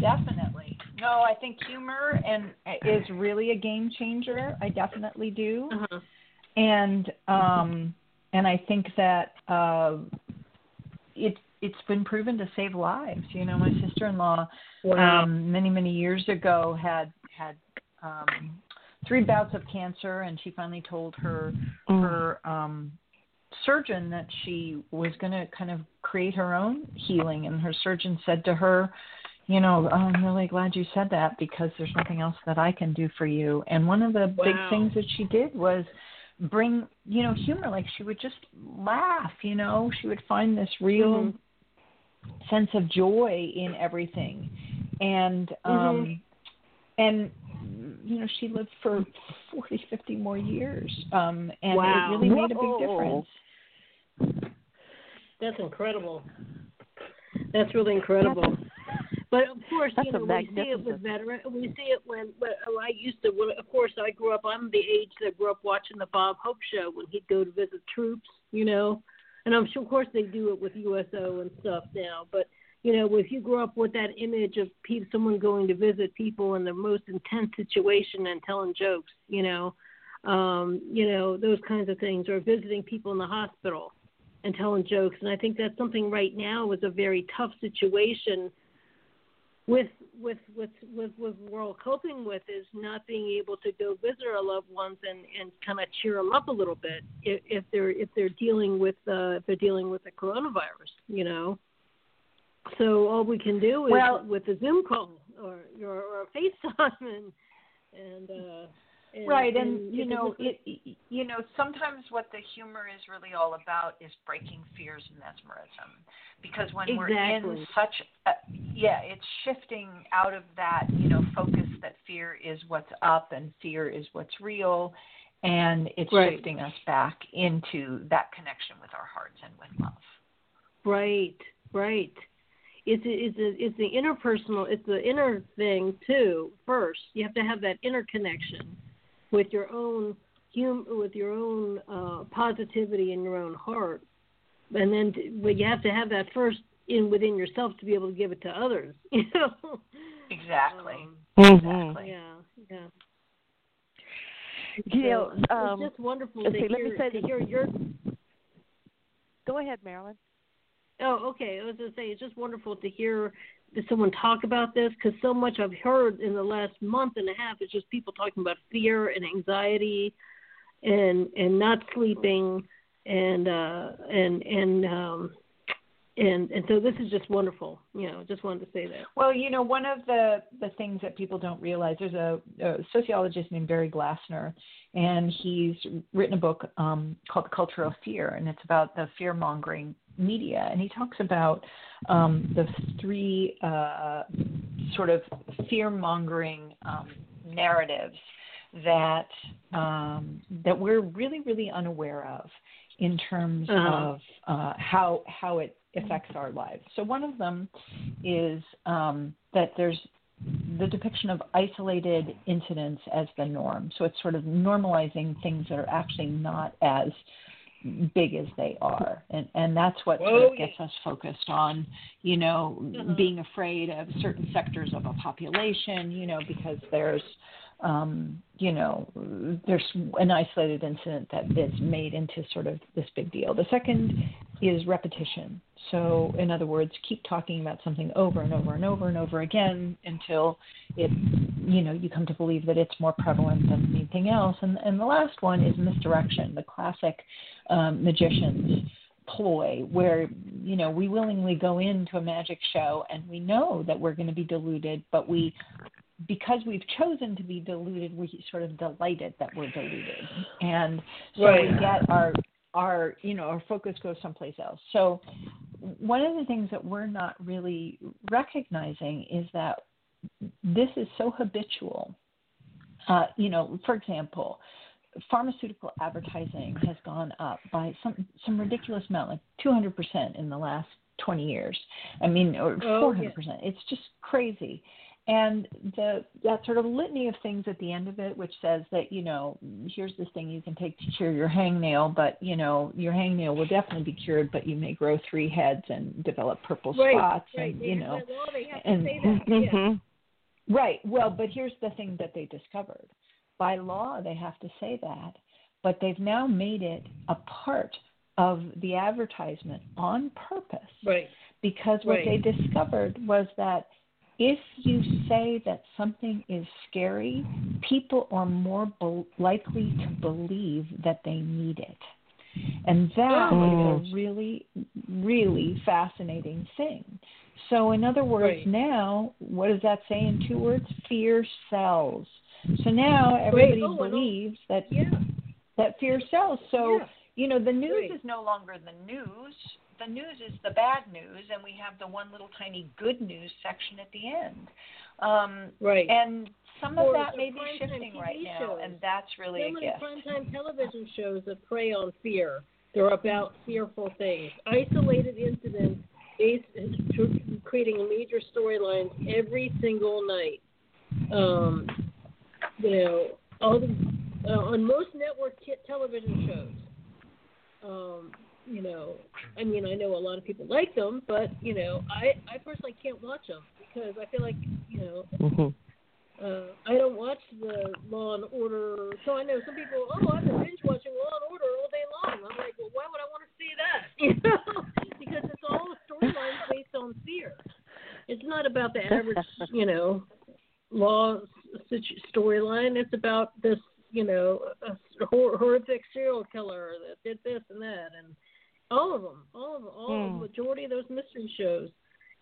Definitely. No, I think humor and is really a game changer. I definitely do. Uh-huh. and um and I think that uh it it's been proven to save lives. You know, my sister in law Wow. um many, many years ago had had um three bouts of cancer and she finally told her Mm. her um surgeon that she was going to kind of create her own healing. And her surgeon said to her you know oh, i'm really glad you said that because there's nothing else that i can do for you. And one of the big things that she did was bring you know humor. Like she would just laugh you know? She would find this real Mhm. sense of joy in everything. And um and you know she lived for forty fifty more years um and Wow. it really made a big difference That's incredible. That's really incredible. But of course, That's you know, a we see it with veterans. We see it when. But oh, I used to. When, of course, I grew up. I'm the age that grew up watching the Bob Hope show when he'd go to visit troops. You know, and I'm sure, of course, they do it with USO and stuff now. But you know, if you grew up with that image of pe- someone going to visit people in the most intense situation and telling jokes, you know, um, you know, those kinds of things, or visiting people in the hospital and telling jokes. And I think that's something right now is a very tough situation with with with with with we're all coping with is not being able to go visit our loved ones and and kind of cheer them up a little bit if, if they're if they're dealing with uh if they're dealing with the coronavirus you know so all we can do is Well- with a zoom call or or, or a facetime and and uh and, right and you know it you know sometimes what the humor is really all about is breaking fears and mesmerism because when we're in such a, yeah it's shifting out of that you know focus that fear is what's up and fear is what's real and it's Right. shifting us back into that connection with our hearts and with love Right, right. It's a, it's it's the interpersonal. It's the inner thing too. First, you have to have that inner connection with your own hum, with your own uh, positivity in your own heart, and then to, but you have to have that first in within yourself to be able to give it to others. You know. exactly Um, exactly yeah, yeah. You know, um, it's just wonderful to see, let hear me say to this. hear your Go ahead, Marilyn. Oh, okay. I was going to say it's just wonderful to hear someone talk about this because so much I've heard in the last month and a half is just people talking about fear and anxiety, and and not sleeping, and uh, and and um, and and so this is just wonderful. You know, just wanted to say that. Well, you know, one of the the things that people don't realize there's a, a sociologist named Barry Glassner, and he's written a book um, called The Culture of Fear, and it's about the fear mongering media, and he talks about um, the three uh, sort of fear mongering um, narratives that um, that we're really really unaware of in terms Uh-huh. of uh, how how it affects our lives. So one of them is um, that there's the depiction of isolated incidents as the norm. So it's sort of normalizing things that are actually not as big as they are, and and that's what sort of gets us focused on, you know, Uh-huh. being afraid of certain sectors of a population, you know, because there's um, you know, there's an isolated incident that is made into sort of this big deal. The second is repetition. So, in other words, keep talking about something over and over and over and over again until it, you know, you come to believe that it's more prevalent than anything else. And, and the last one is misdirection, the classic um, magician's ploy where you know we willingly go into a magic show and we know that we're going to be deluded but we because we've chosen to be deluded, we're sort of delighted that we're deluded, and so Right. we get our our you know our focus goes someplace else. So one of the things that we're not really recognizing is that this is so habitual. Uh, you know, for example, pharmaceutical advertising has gone up by some some ridiculous amount, like 200 percent in the last 20 years. I mean, or Oh, 400 percent. It's just crazy and the that sort of litany of things at the end of it which says that you know here's this thing you can take to cure your hangnail but you know your hangnail will definitely be cured but you may grow three heads and develop purple Right, spots right. and They- you know well, they have and- say that. Yeah. Mm-hmm. right well but here's the thing that they discovered by law they have to say that but they've now made it a part of the advertisement on purpose Right. because what Right. they discovered was that if you say that something is scary, people are more be- likely to believe that they need it. And that Oh, is a really, really fascinating thing. So, in other words, Right. now, what does that say in two words? Fear sells. So now everybody Oh, believes that Yeah. that fear sells. So, Yeah. you know, the news Right. is no longer the news. The news is the bad news, and we have the one little tiny good news section at the end. Um, Right. and some Or of that may be shifting TV right now, and that's really so a many gift. primetime television shows that prey on fear. They're about fearful things, isolated incidents, based creating major storylines every single night. Um, you know, all the uh, on most network t- television shows. Um, you know, I mean, I know a lot of people like them, but you know, I I personally can't watch them because I feel like you know Mm-hmm. uh, I don't watch the Law and Order. So I know some people. Oh, I've been binge watching Law and Order all day long. I'm like, well, why would I want to see that? You know, because it's all storylines based on fear. It's not about the average, you know, law storyline. It's about this, you know, a horrific serial killer that did this and that, and all of them, all of them, all Hmm. the majority of those mystery shows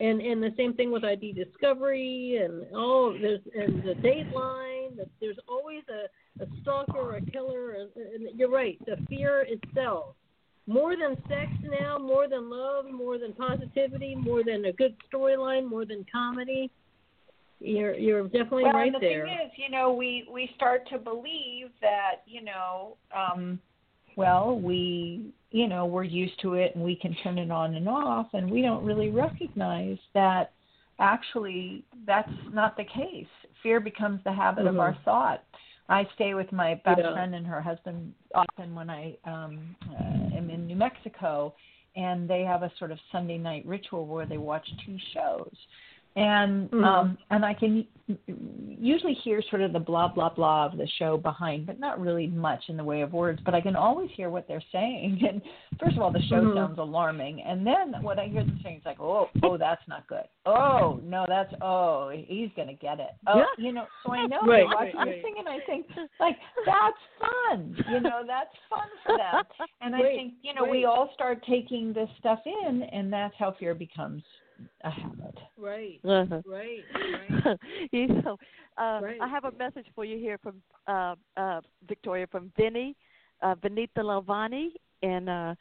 and and the same thing with ID Discovery and all of there's and the Dateline. That there's always a a stalker, a killer, and, and you're right. The fear itself, more than sex now, more than love, more than positivity, more than a good storyline, more than comedy. You're you're definitely well, right and the there. thing is, you know, we we start to believe that, you know, um, well, we, you know, we're used to it and we can turn it on and off, and we don't really recognize that actually that's not the case. Fear becomes the habit of Mhm. our thought. I stay with my best Yeah. friend and her husband often when I um, uh, am in New Mexico, and they have a sort of Sunday night ritual where they watch two shows. And Mhm. um and I can usually hear sort of the blah blah blah of the show behind, but not really much in the way of words. But I can always hear what they're saying. And first of all, the show Mhm. sounds alarming, and then what I hear them saying is like, oh, oh, that's not good. Oh, no, that's oh, he's gonna get it. Oh, Yeah. you know. So I know Right, they're watching right, this right. thing, and I think like that's fun. You know, that's fun for them. And I think you know we all start taking this stuff in, and that's how fear becomes a habit. Right. Uh-huh. Right. Right. you know, uh, Right. I have a message for you here from uh, uh, Victoria from Vinny, uh, Benita Lavani in uh,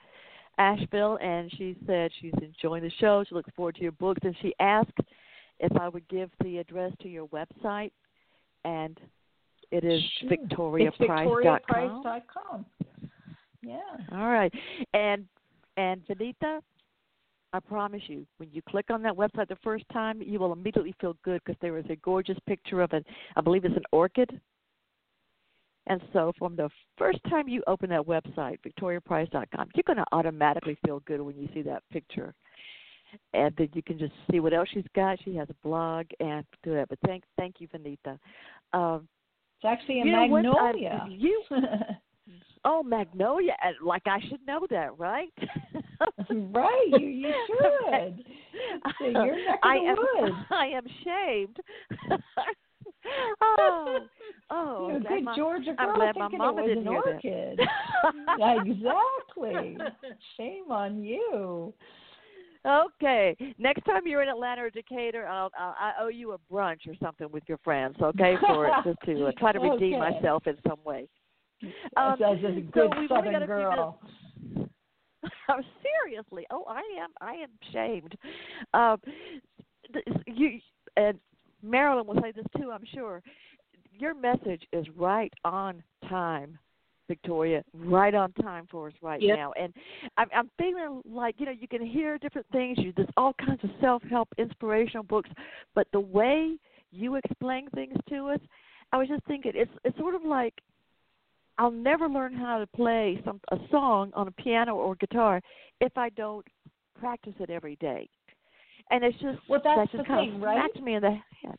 Asheville, and she said she's enjoying the show. She looks forward to your books, and she asked if I would give the address to your website, and it is Sure. victoriaprice.com. It's victoriaprice.com. Yeah. All right, and and Vanita, I promise you, when you click on that website the first time, you will immediately feel good because there is a gorgeous picture of it. I believe it's an orchid. And so, from the first time you open that website, victoriaprice.com, you're going to automatically feel good when you see that picture. And then you can just see what else she's got. She has a blog and do that. But thank, thank you, Vanita. Um, It's actually a You know what? I- magnolia. you- oh, Magnolia! Like I should know that, right? right, you you should. It's uh, your neck of I am. I am shamed. oh, oh, You're a good my- Georgia I'm girl glad my mama it was didn't an orchid. Exactly. Shame on you. Okay, next time you're in Atlanta or Decatur, I'll, I'll I owe you a brunch or something with your friends. Okay, for it, just to uh, try to redeem Okay. myself in some way. Um, as a so good we've Southern girl. Oh, seriously? Oh, I am. I am shamed. Um, you and Marilyn will say this too. I'm sure. Your message is right on time, Victoria. Right on time for us right Yep. now. And I'm, I'm feeling like you know you can hear different things. You there's all kinds of self-help, inspirational books, but the way you explain things to us, I was just thinking it's it's sort of like I'll never learn how to play some a song on a piano or guitar if I don't practice it every day. And it's just Well, that's that just the thing, right? smacked me in the head.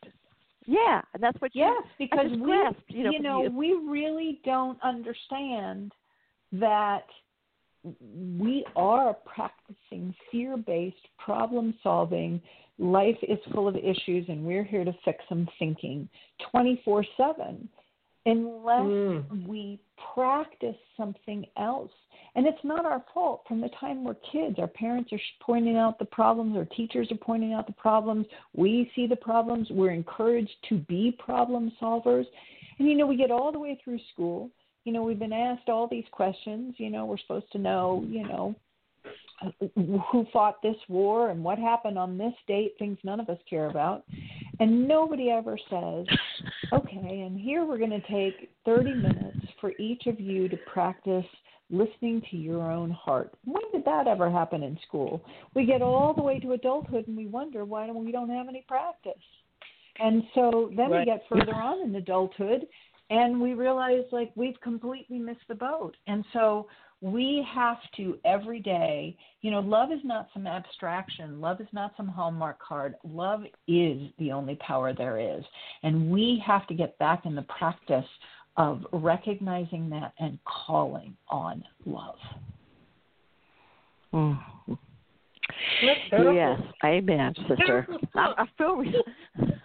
Yeah, and that's what Yes, you because we, grasped, you know, you know, you. we really don't understand that we are practicing fear-based problem solving. Life is full of issues, and we're here to fix them. Thinking 24/7, unless Mm. we practice something else. And it's not our fault. From the time we're kids, our parents are pointing out the problems, our teachers are pointing out the problems. We see the problems. We're encouraged to be problem solvers. And, you know, we get all the way through school. You know, we've been asked all these questions. You know, we're supposed to know, you know, who fought this war and what happened on this date, things none of us care about. And nobody ever says, okay, and here we're going to take 30 minutes for each of you to practice listening to your own heart. When did that ever happen in school? We get all the way to adulthood and we wonder why we don't have any practice. And so then we get further on in adulthood and we realize like we've completely missed the boat. And so we have to every day, you know, love is not some abstraction. Love is not some Hallmark card. Love is the only power there is. And we have to get back in the practice of recognizing that and calling on love. Mm. That's beautiful. Yes, amen, sister. I. I feel re-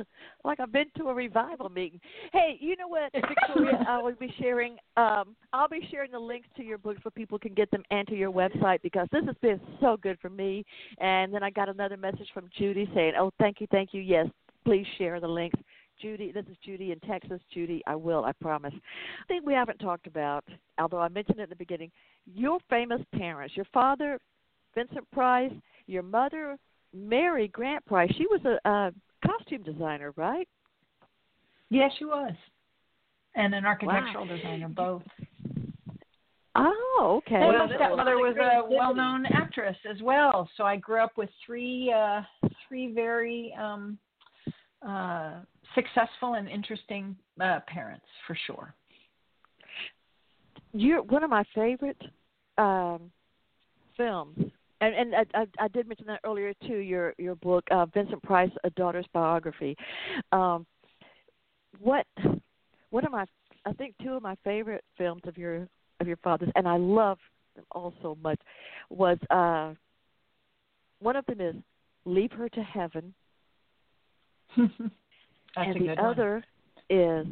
like I've been to a revival meeting. Hey, you know what, Victoria? I will be sharing. Um, I'll be sharing the links to your books so people can get them and to your website because this has been so good for me. And then I got another message from Judy saying, "Oh, thank you, thank you. Yes, please share the links." Judy, this is Judy in Texas. Judy, I will, I promise. I think we haven't talked about, although I mentioned it in the beginning, your famous parents. Your father, Vincent Price, your mother, Mary Grant Price. She was a, a costume designer, right? Yes, she was. And an architectural designer, both. Oh, okay. Well, my stepmother was a well-known actress as well. So I grew up with three, uh, three very um, uh, successful and interesting uh, parents, for sure. You're one of my favorite um, films and and I, I, I did mention that earlier too. Your your book, uh, Vincent Price, A Daughter's Biography. Um, what one of my I think two of my favorite films of your of your father's, and I love them all so much, was uh, one of them is Leave Her to Heaven, and the good one. other is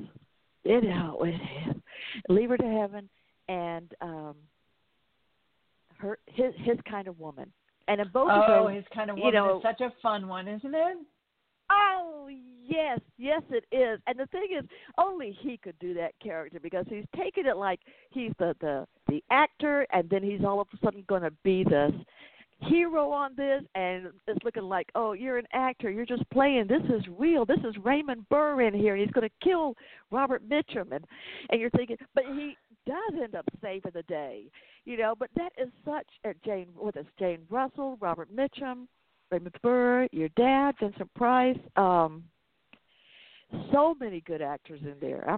it oh, it is Leave Her to Heaven and um, her his his kind of woman, and in both of Oh, those his kind of you woman know- is such a fun one, isn't it? Oh yes, yes it is. And the thing is, only he could do that character because he's taking it like he's the the the actor, and then he's all of a sudden going to be this hero on this, and it's looking like, oh, you're an actor, you're just playing. This is real. This is Raymond Burr in here. He's going to kill Robert Mitchum, and and you're thinking, but he does end up saving the day, you know. But that is such a Jane. What is Jane Russell, Robert Mitchum. Raymond Burr, your dad, Vincent Price. Um, so many good actors in there. I,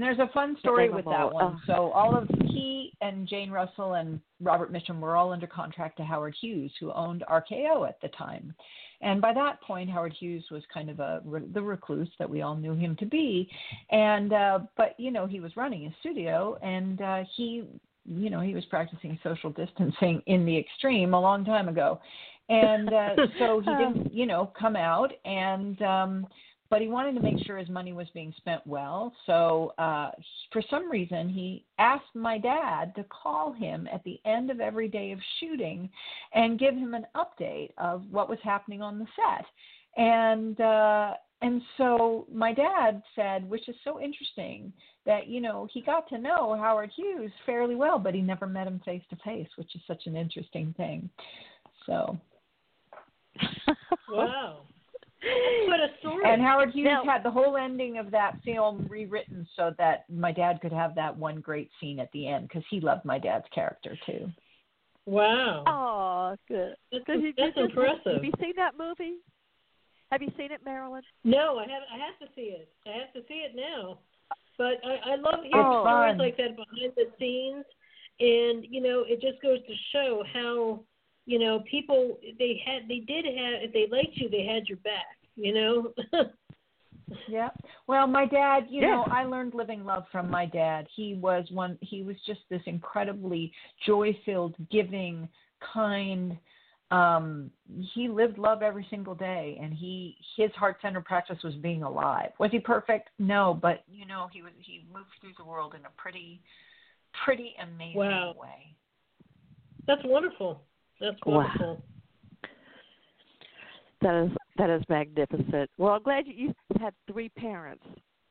And there's a fun story with that one. Uh. So all of he and Jane Russell and Robert Mitchum were all under contract to Howard Hughes, who owned RKO at the time. And by that point, Howard Hughes was kind of a the recluse that we all knew him to be. And uh, but you know he was running his studio, and uh, he you know he was practicing social distancing in the extreme a long time ago. And uh, so he didn't, you know, come out and um but he wanted to make sure his money was being spent well. So uh, for some reason, he asked my dad to call him at the end of every day of shooting and give him an update of what was happening on the set. And uh, and so my dad said, which is so interesting, that you know he got to know Howard Hughes fairly well, but he never met him face to face, which is such an interesting thing. So Wow. What a story. And Howard Hughes Now- had the whole ending of that film rewritten so that my dad could have that one great scene at the end because he loved my dad's character too. wow. oh, good. That's, Good. You- that's you- impressive. Have you seen that movie? Have you seen it, Marilyn? No, I have. I have to see it. I have to see it now. But I, I love hearing Oh, stories fun. like that behind the scenes, and you know, it just goes to show how you know people they had they did have if they liked you they had your back. You know. Yeah. Well, my dad, you know, I learned living love from my dad. He was one he was just this incredibly joy-filled, giving, kind um he lived love every single day and he his heart center practice was being alive. Was he perfect? No, but you know, he was he moved through the world in a pretty pretty amazing Wow. way. That's wonderful. That's Wow. That is that is magnificent. Well, I'm glad you, you had three parents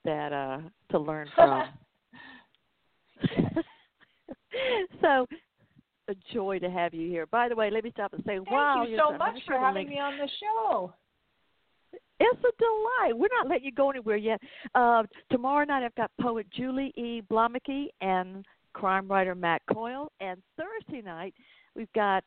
that uh to learn from. so a joy to have you here. By the way, let me stop and say, Thank wow, you so much for having link. me on the show. It's a delight. We're not letting you go anywhere yet. Uh, tomorrow night, I've got poet Julie E. Bloemeke and crime writer Matt Coyle. And Thursday night, we've got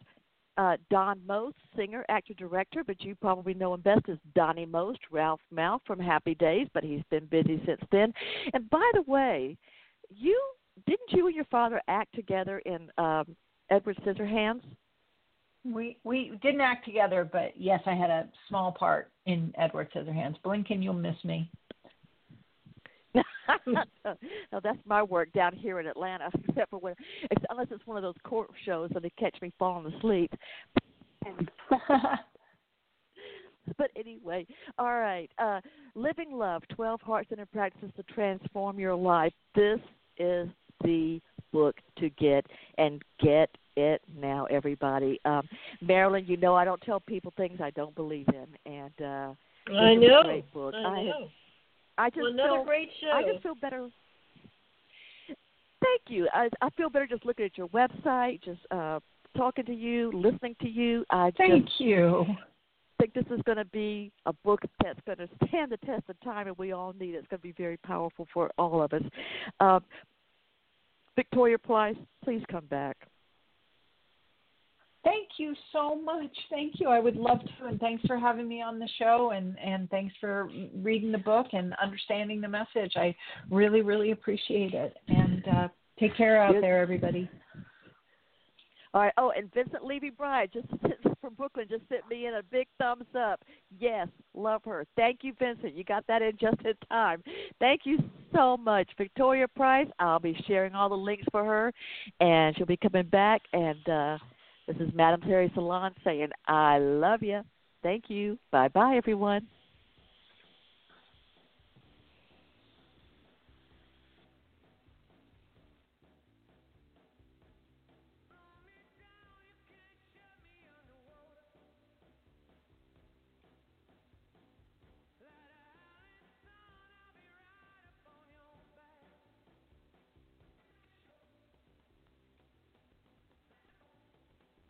uh, Don Most, singer, actor, director, but you probably know him best as Donnie Most, Ralph Malph from Happy Days, but he's been busy since then. And by the way, you didn't you and your father act together in um, Edward Scissorhands? We we didn't act together, but yes, I had a small part in Edward Scissorhands. Blinken, you'll miss me. No, that's my work down here in Atlanta. Except for when, unless it's one of those court shows and they catch me falling asleep. But anyway, all right. Uh, Living Love: Twelve Heart Centered Practices to Transform Your Life. This is the book to get, and get it now, everybody. Um, Marilyn, you know I don't tell people things I don't believe in, and uh, I This is a know. great book. I I know. I just Well, another feel great show. I just feel better. Thank you. I I feel better just looking at your website, just uh talking to you, listening to you. I Thank just you. think this is going to be a book that's going to stand the test of time, and we all need it. It's going to be very powerful for all of us. Um, Victoria Price, please come back. Thank you so much. Thank you. I would love to, and thanks for having me on the show, and and thanks for reading the book and understanding the message. I really, really appreciate it. And uh, take care out there, everybody. All right. Oh, and Vincent Levy Bride just from Brooklyn just sent me in a big thumbs up. Yes, love her. Thank you, Vincent. You got that in just in time. Thank you so much, Victoria Price. I'll be sharing all the links for her, and she'll be coming back. And uh, this is Madame Perry Salon saying, "I love you." Thank you. Bye bye, everyone.